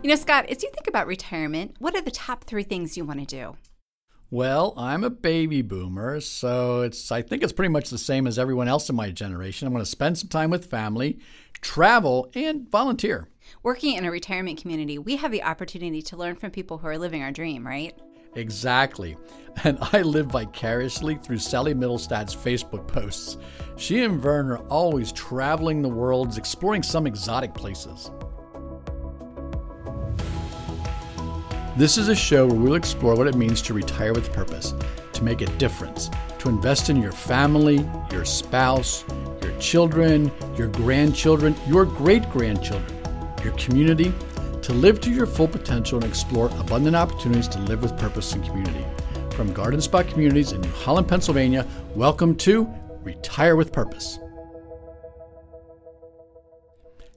You know, Scott, as you think about retirement, what are the top three things you want to do? Well, I'm a baby boomer, so it's I think it's pretty much the same as everyone else in my generation. I'm going to spend some time with family, travel, and volunteer. Working in a retirement community, we have the opportunity to learn from people who are living our dream, right? Exactly. And I live vicariously through Sally Mittelstadt's Facebook posts. She and Vern are always traveling the world, exploring some exotic places. This is a show where we'll explore what it means to retire with purpose, to make a difference, to invest in your family, your spouse, your children, your grandchildren, your great grandchildren, your community, to live to your full potential and explore abundant opportunities to live with purpose and community. From Garden Spot Communities in New Holland, Pennsylvania, welcome to Retire with Purpose.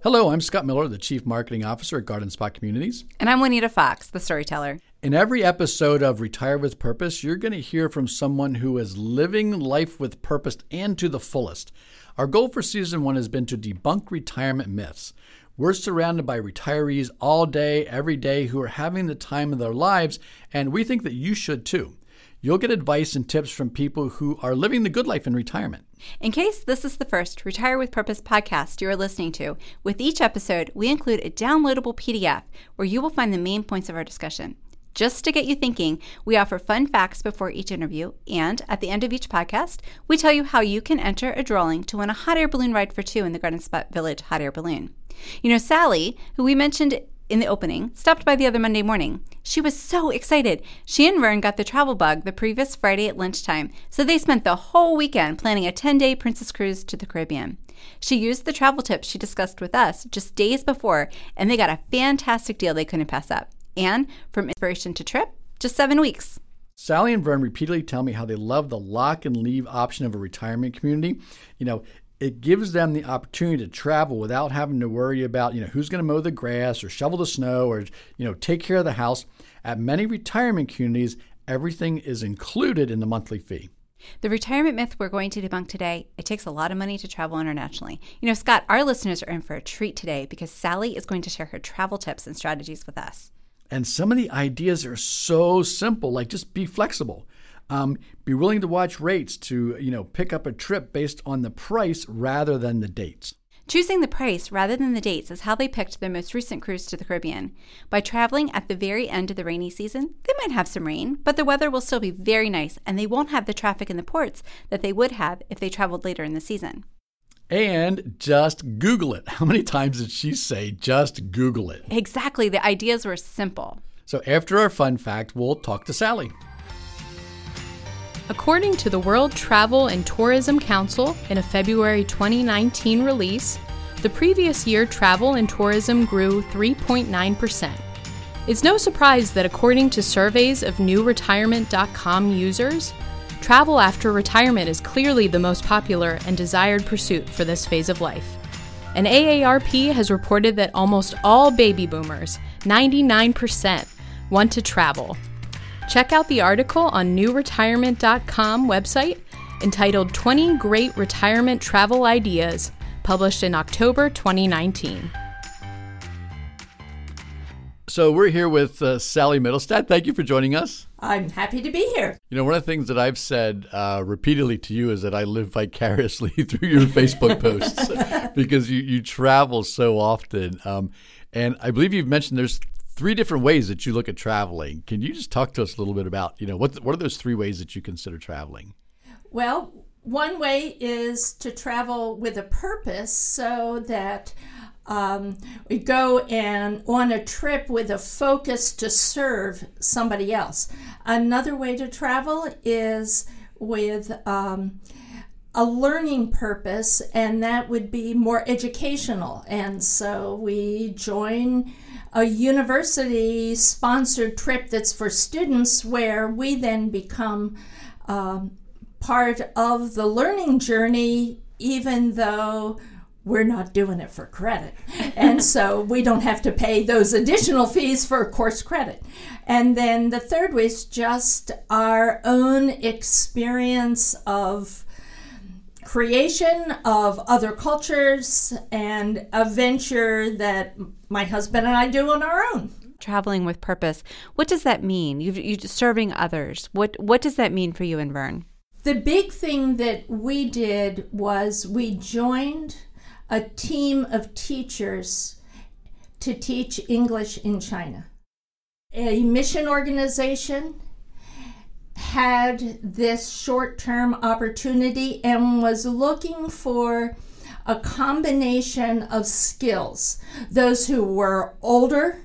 Hello, I'm Scott Miller, the Chief Marketing Officer at Garden Spot Communities. And I'm Juanita Fox, the storyteller. In every episode of Retire with Purpose, you're going to hear from someone who is living life with purpose and to the fullest. Our goal for season one has been to debunk retirement myths. We're surrounded by retirees all day, every day, who are having the time of their lives, and we think that you should too. You'll get advice and tips from people who are living the good life in retirement. In case this is the first Retire with Purpose podcast you are listening to, with each episode, we include a downloadable PDF where you will find the main points of our discussion. Just to get you thinking, we offer fun facts before each interview, and at the end of each podcast, we tell you how you can enter a drawing to win a hot air balloon ride for two in the Garden Spot Village hot air balloon. You know, Sally, who we mentioned in the opening, stopped by the other Monday morning. She was so excited. She and Vern got the travel bug the previous Friday at lunchtime, so they spent the whole weekend planning a 10 day Princess Cruise to the Caribbean. She used the travel tips she discussed with us just days before, and they got a fantastic deal they couldn't pass up. And from inspiration to trip, just seven weeks. Sally and Vern repeatedly tell me how they love the lock and leave option of a retirement community. You know, it gives them the opportunity to travel without having to worry about, you know, who's going to mow the grass or shovel the snow or, you know, take care of the house. At many retirement communities, everything is included in the monthly fee. The retirement myth we're going to debunk today it takes a lot of money to travel internationally. You know, Scott, our listeners are in for a treat today because Sally is going to share her travel tips and strategies with us. And some of the ideas are so simple, like just be flexible. Um, be willing to watch rates to you know pick up a trip based on the price rather than the dates. Choosing the price rather than the dates is how they picked their most recent cruise to the Caribbean. By traveling at the very end of the rainy season, they might have some rain, but the weather will still be very nice and they won't have the traffic in the ports that they would have if they traveled later in the season. And just Google it. How many times did she say just Google it? Exactly. The ideas were simple. So after our fun fact, we'll talk to Sally. According to the World Travel and Tourism Council in a February 2019 release, the previous year travel and tourism grew 3.9%. It's no surprise that according to surveys of newretirement.com users, travel after retirement is clearly the most popular and desired pursuit for this phase of life. And AARP has reported that almost all baby boomers, 99%, want to travel, Check out the article on newretirement.com website entitled 20 Great Retirement Travel Ideas, published in October 2019. So we're here with uh, Sally Mittelstadt. Thank you for joining us. I'm happy to be here. You know, one of the things that I've said uh, repeatedly to you is that I live vicariously through your Facebook posts because you, you travel so often. Um, and I believe you've mentioned there's three different ways that you look at traveling. Can you just talk to us a little bit about, you know, what what are those three ways that you consider traveling? Well, one way is to travel with a purpose so that um, we go and on a trip with a focus to serve somebody else. Another way to travel is with um, a learning purpose, and that would be more educational. And so we join a university sponsored trip that's for students where we then become um, part of the learning journey, even though we're not doing it for credit. and so we don't have to pay those additional fees for course credit. And then the third was just our own experience of creation of other cultures and a venture that my husband and I do on our own. Traveling with purpose. What does that mean? You you serving others. What what does that mean for you and Vern? The big thing that we did was we joined a team of teachers to teach English in China. A mission organization had this short term opportunity and was looking for a combination of skills those who were older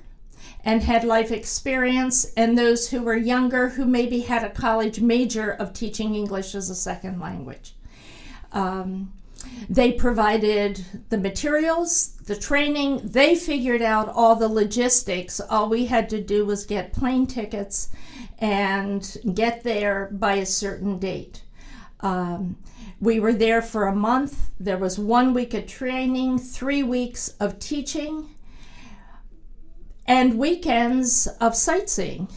and had life experience, and those who were younger who maybe had a college major of teaching English as a second language. Um, they provided the materials, the training, they figured out all the logistics. All we had to do was get plane tickets and get there by a certain date. Um, we were there for a month. There was one week of training, three weeks of teaching, and weekends of sightseeing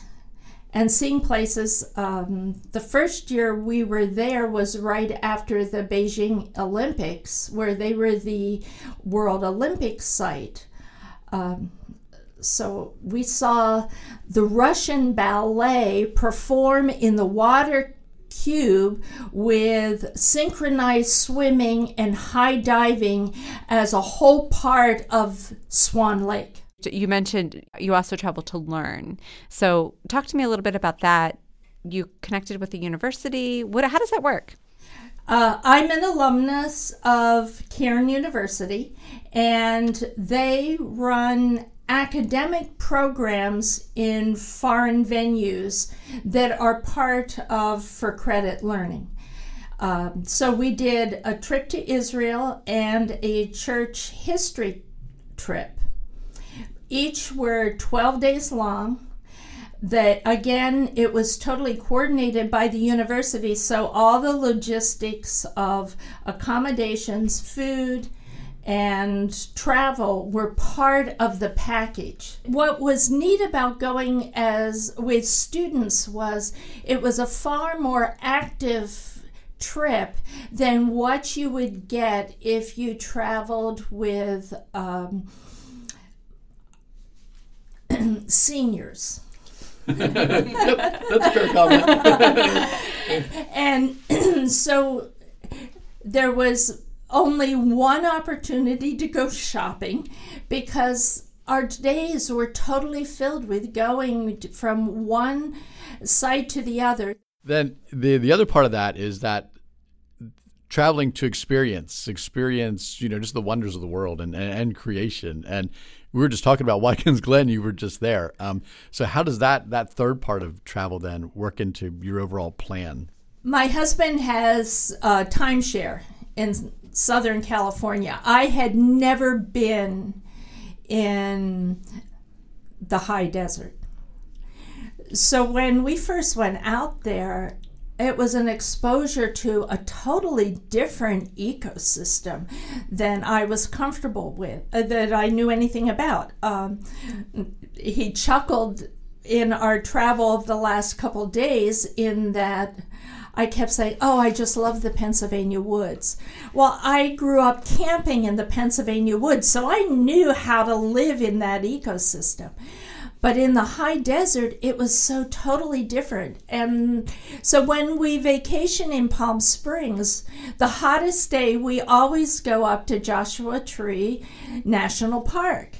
and seeing places. Um, the first year we were there was right after the Beijing Olympics, where they were the World Olympic site. Um, so we saw the Russian ballet perform in the water cube with synchronized swimming and high diving as a whole part of Swan Lake. You mentioned you also travel to learn. So talk to me a little bit about that. You connected with the university. What how does that work? Uh, I'm an alumnus of Cairn University, and they run academic programs in foreign venues that are part of for credit learning. Um, so we did a trip to Israel and a church history trip. Each were 12 days long. That again, it was totally coordinated by the university, so all the logistics of accommodations, food, and travel were part of the package. What was neat about going as with students was it was a far more active trip than what you would get if you traveled with um, seniors. yep, that's a fair comment. and so there was only one opportunity to go shopping because our days were totally filled with going from one site to the other. Then the the other part of that is that traveling to experience, experience, you know, just the wonders of the world and, and, and creation. And we were just talking about Watkins Glen. You were just there. Um, so how does that that third part of travel then work into your overall plan? My husband has a timeshare in Southern California. I had never been in the high desert. So when we first went out there, it was an exposure to a totally different ecosystem than I was comfortable with, uh, that I knew anything about. Um, he chuckled in our travel of the last couple days in that I kept saying, Oh, I just love the Pennsylvania woods. Well, I grew up camping in the Pennsylvania woods, so I knew how to live in that ecosystem. But in the high desert, it was so totally different. And so when we vacation in Palm Springs, the hottest day, we always go up to Joshua Tree National Park.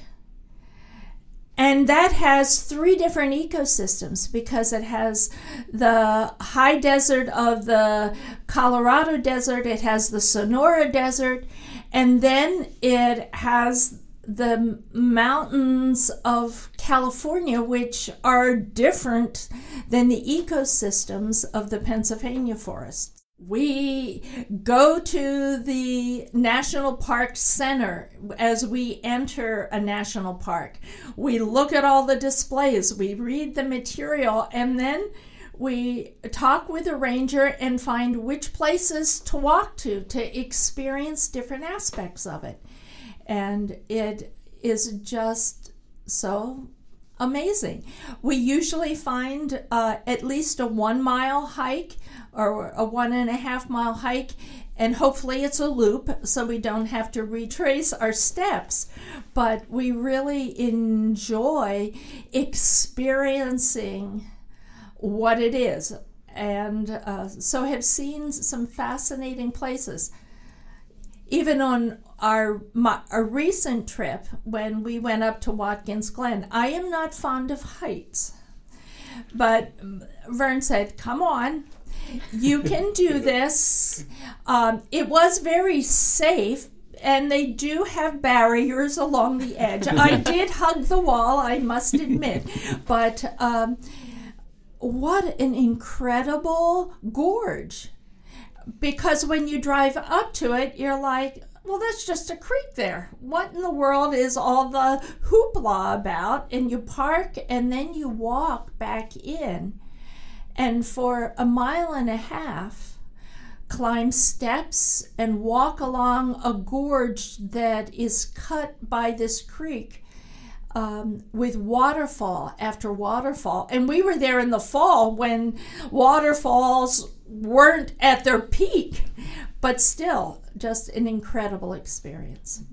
And that has three different ecosystems because it has the high desert of the Colorado Desert, it has the Sonora Desert, and then it has the mountains of California, which are different than the ecosystems of the Pennsylvania forests we go to the national park center as we enter a national park. We look at all the displays, we read the material, and then we talk with a ranger and find which places to walk to to experience different aspects of it. And it is just so amazing. We usually find uh, at least a one mile hike or a one and a half mile hike and hopefully it's a loop so we don't have to retrace our steps. But we really enjoy experiencing what it is. And uh, so have seen some fascinating places. Even on our, my, a recent trip when we went up to Watkins Glen, I am not fond of heights. But Vern said, Come on, you can do this. Um, it was very safe, and they do have barriers along the edge. I did hug the wall, I must admit, but um, what an incredible gorge! Because when you drive up to it, you're like, well, that's just a creek there. What in the world is all the hoopla about? And you park and then you walk back in. And for a mile and a half, climb steps and walk along a gorge that is cut by this creek um, with waterfall after waterfall. And we were there in the fall when waterfalls weren't at their peak, but still, just an incredible experience.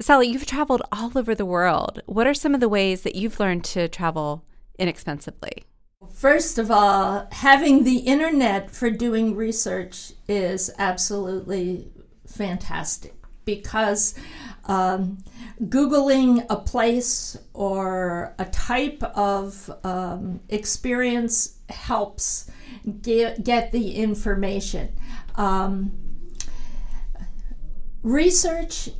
Sally, you've traveled all over the world. What are some of the ways that you've learned to travel inexpensively? First of all, having the internet for doing research is absolutely fantastic because um, Googling a place or a type of um, experience helps get, get the information. Um, research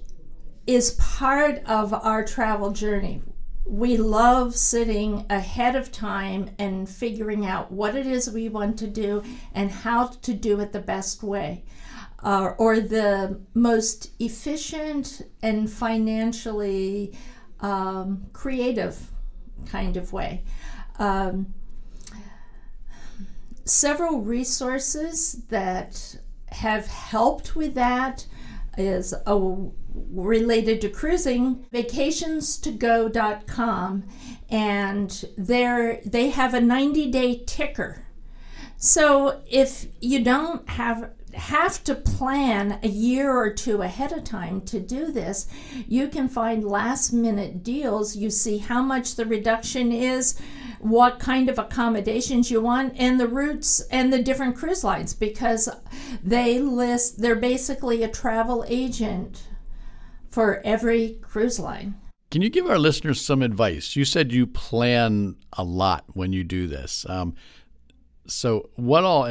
is part of our travel journey. We love sitting ahead of time and figuring out what it is we want to do and how to do it the best way. Uh, or the most efficient and financially um, creative kind of way. Um, several resources that have helped with that is a, related to cruising vacations2go.com and there they have a 90 day ticker so if you don't have have to plan a year or two ahead of time to do this. You can find last minute deals. You see how much the reduction is, what kind of accommodations you want, and the routes and the different cruise lines because they list, they're basically a travel agent for every cruise line. Can you give our listeners some advice? You said you plan a lot when you do this. Um, so, what all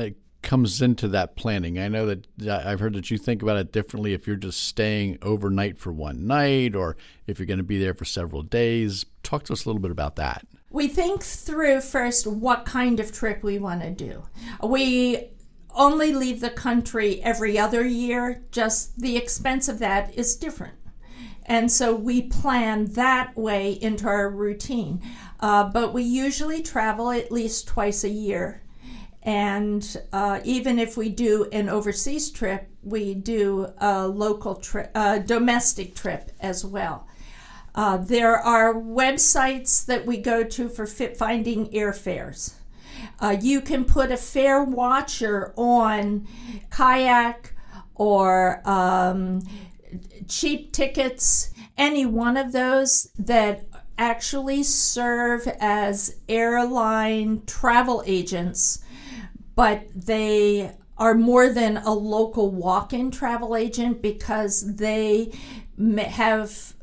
comes into that planning? I know that I've heard that you think about it differently if you're just staying overnight for one night or if you're going to be there for several days. Talk to us a little bit about that. We think through first what kind of trip we want to do. We only leave the country every other year, just the expense of that is different. And so we plan that way into our routine. Uh, but we usually travel at least twice a year and uh, even if we do an overseas trip, we do a local trip, a domestic trip as well. Uh, there are websites that we go to for finding airfares. Uh, you can put a fare watcher on kayak or um, cheap tickets, any one of those that actually serve as airline travel agents but they are more than a local walk in travel agent because they have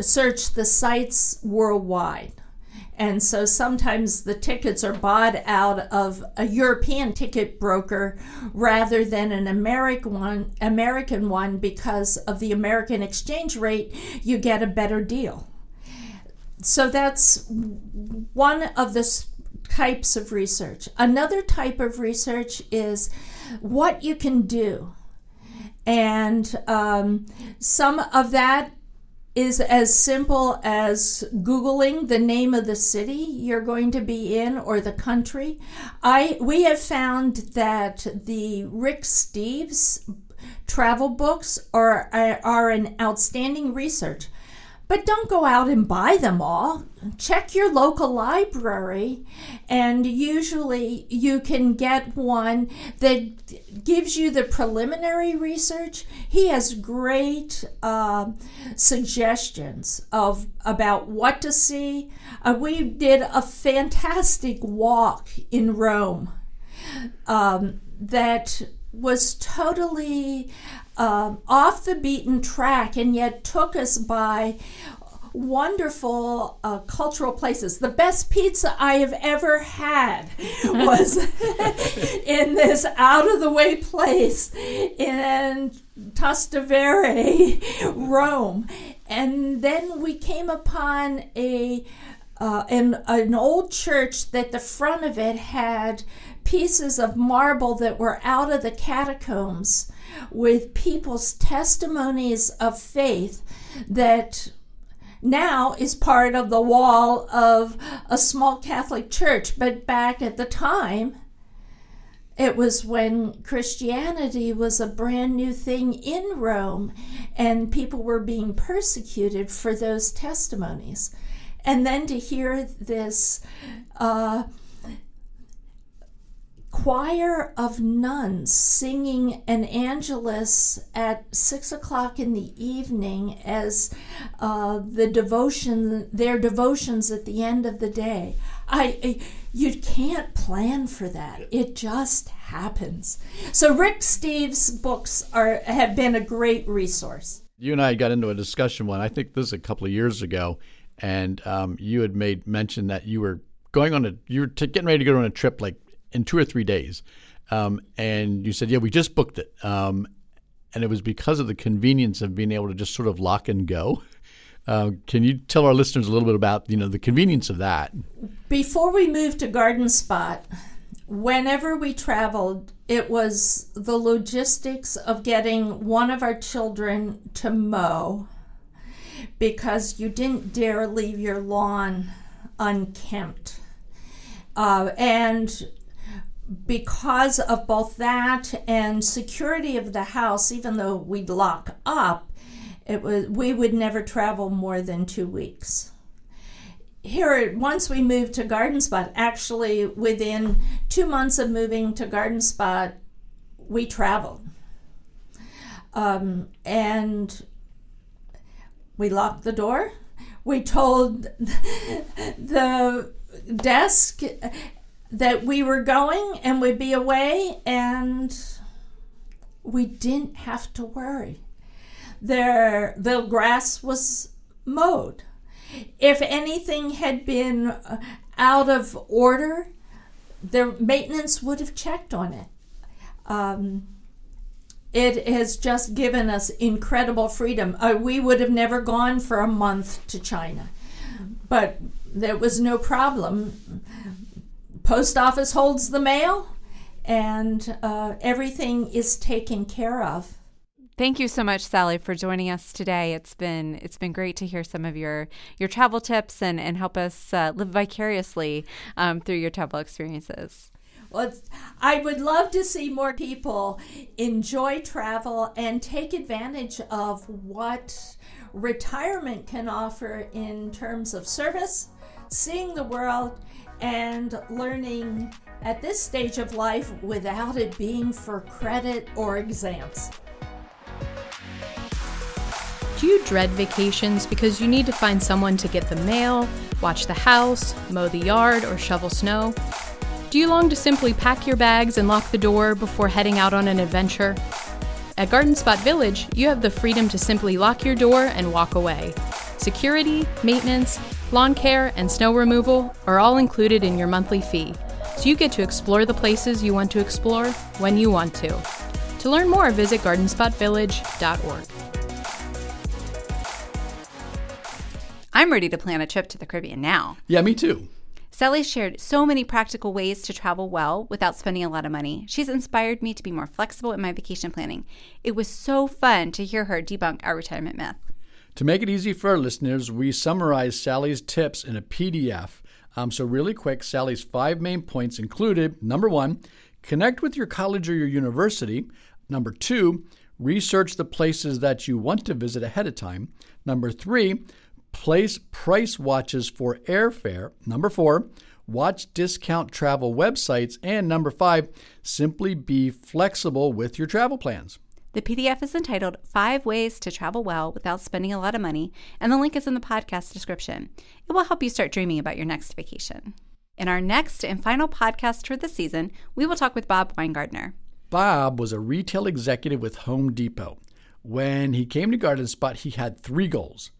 searched the sites worldwide. And so sometimes the tickets are bought out of a European ticket broker rather than an American one, American one because of the American exchange rate, you get a better deal. So that's one of the types of research. Another type of research is what you can do. And um, some of that is as simple as googling the name of the city you're going to be in or the country i we have found that the rick steves travel books are are an outstanding research but don't go out and buy them all. Check your local library, and usually you can get one that gives you the preliminary research. He has great uh, suggestions of about what to see. Uh, we did a fantastic walk in Rome um, that was totally um, off the beaten track and yet took us by wonderful uh, cultural places. The best pizza I have ever had was in this out of the way place in Trastevere, Rome. And then we came upon a uh, an, an old church that the front of it had pieces of marble that were out of the catacombs with people's testimonies of faith that now is part of the wall of a small Catholic church. But back at the time, it was when Christianity was a brand new thing in Rome and people were being persecuted for those testimonies. And then to hear this uh, choir of nuns singing an angelus at six o'clock in the evening as uh, the devotion, their devotions at the end of the day. I, I, you can't plan for that. It just happens. So Rick Steves' books are have been a great resource. You and I got into a discussion one. I think this is a couple of years ago, and um, you had made mention that you were going on a you were t- getting ready to go on a trip like in two or three days. Um, and you said, yeah, we just booked it. Um, and it was because of the convenience of being able to just sort of lock and go. Uh, can you tell our listeners a little bit about you know the convenience of that? Before we moved to Garden Spot, whenever we traveled, it was the logistics of getting one of our children to mow because you didn't dare leave your lawn unkempt. Uh, and because of both that and security of the house, even though we'd lock up, it was we would never travel more than two weeks. Here, once we moved to Garden Spot, actually within two months of moving to Garden Spot, we traveled, um, and we locked the door. We told the desk that we were going and we'd be away and we didn't have to worry. There the grass was mowed. If anything had been uh, out of order, their maintenance would have checked on it. Um, it has just given us incredible freedom. Uh, we would have never gone for a month to China, but there was no problem post office holds the mail, and uh, everything is taken care of. Thank you so much, Sally, for joining us today. It's been it's been great to hear some of your your travel tips and and help us uh, live vicariously um, through your travel experiences. Well, I would love to see more people enjoy travel and take advantage of what retirement can offer in terms of service, seeing the world, and learning at this stage of life without it being for credit or exams. Do you dread vacations because you need to find someone to get the mail, watch the house, mow the yard, or shovel snow? Do you long to simply pack your bags and lock the door before heading out on an adventure? At Garden Spot Village, you have the freedom to simply lock your door and walk away. Security, maintenance, lawn care, and snow removal are all included in your monthly fee, so you get to explore the places you want to explore when you want to. To learn more, visit gardenspotvillage.org. I'm ready to plan a trip to the Caribbean now. Yeah, me too. Sally shared so many practical ways to travel well without spending a lot of money. She's inspired me to be more flexible in my vacation planning. It was so fun to hear her debunk our retirement myth. To make it easy for our listeners, we summarize Sally's tips in a PDF. Um, so, really quick, Sally's five main points included number one, connect with your college or your university. Number two, research the places that you want to visit ahead of time. Number three, place price watches for airfare. Number four, watch discount travel websites. And number five, simply be flexible with your travel plans. The PDF is entitled Five Ways to Travel Well Without Spending a Lot of Money, and the link is in the podcast description. It will help you start dreaming about your next vacation. In our next and final podcast for the season, we will talk with Bob Weingartner. Bob was a retail executive with Home Depot. When he came to Garden Spot, he had three goals.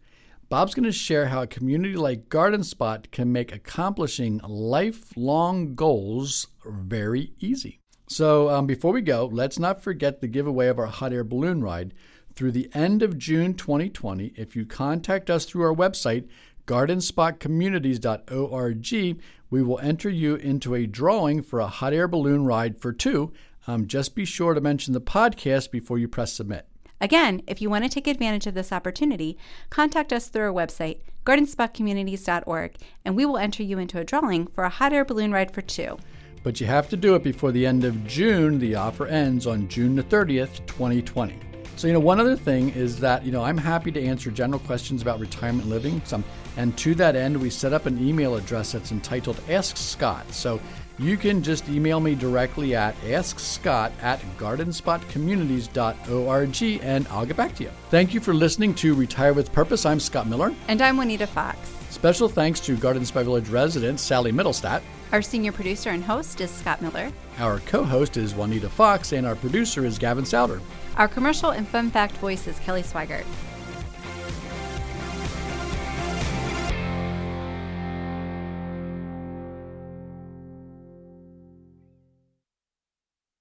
Bob's going to share how a community like Garden Spot can make accomplishing lifelong goals very easy. So, um, before we go, let's not forget the giveaway of our hot air balloon ride through the end of June 2020. If you contact us through our website, gardenspotcommunities.org, we will enter you into a drawing for a hot air balloon ride for two. Um, just be sure to mention the podcast before you press submit. Again, if you want to take advantage of this opportunity, contact us through our website, gardenspotcommunities.org, and we will enter you into a drawing for a hot air balloon ride for two but you have to do it before the end of June. The offer ends on June the 30th, 2020. So, you know, one other thing is that, you know, I'm happy to answer general questions about retirement living. Some, and to that end, we set up an email address that's entitled Ask Scott. So you can just email me directly at askscott at gardenspotcommunities.org and I'll get back to you. Thank you for listening to Retire with Purpose. I'm Scott Miller. And I'm Juanita Fox. Special thanks to Garden Spot Village resident Sally Mittelstadt. Our senior producer and host is Scott Miller. Our co host is Juanita Fox, and our producer is Gavin Souter. Our commercial and fun fact voice is Kelly Swigert.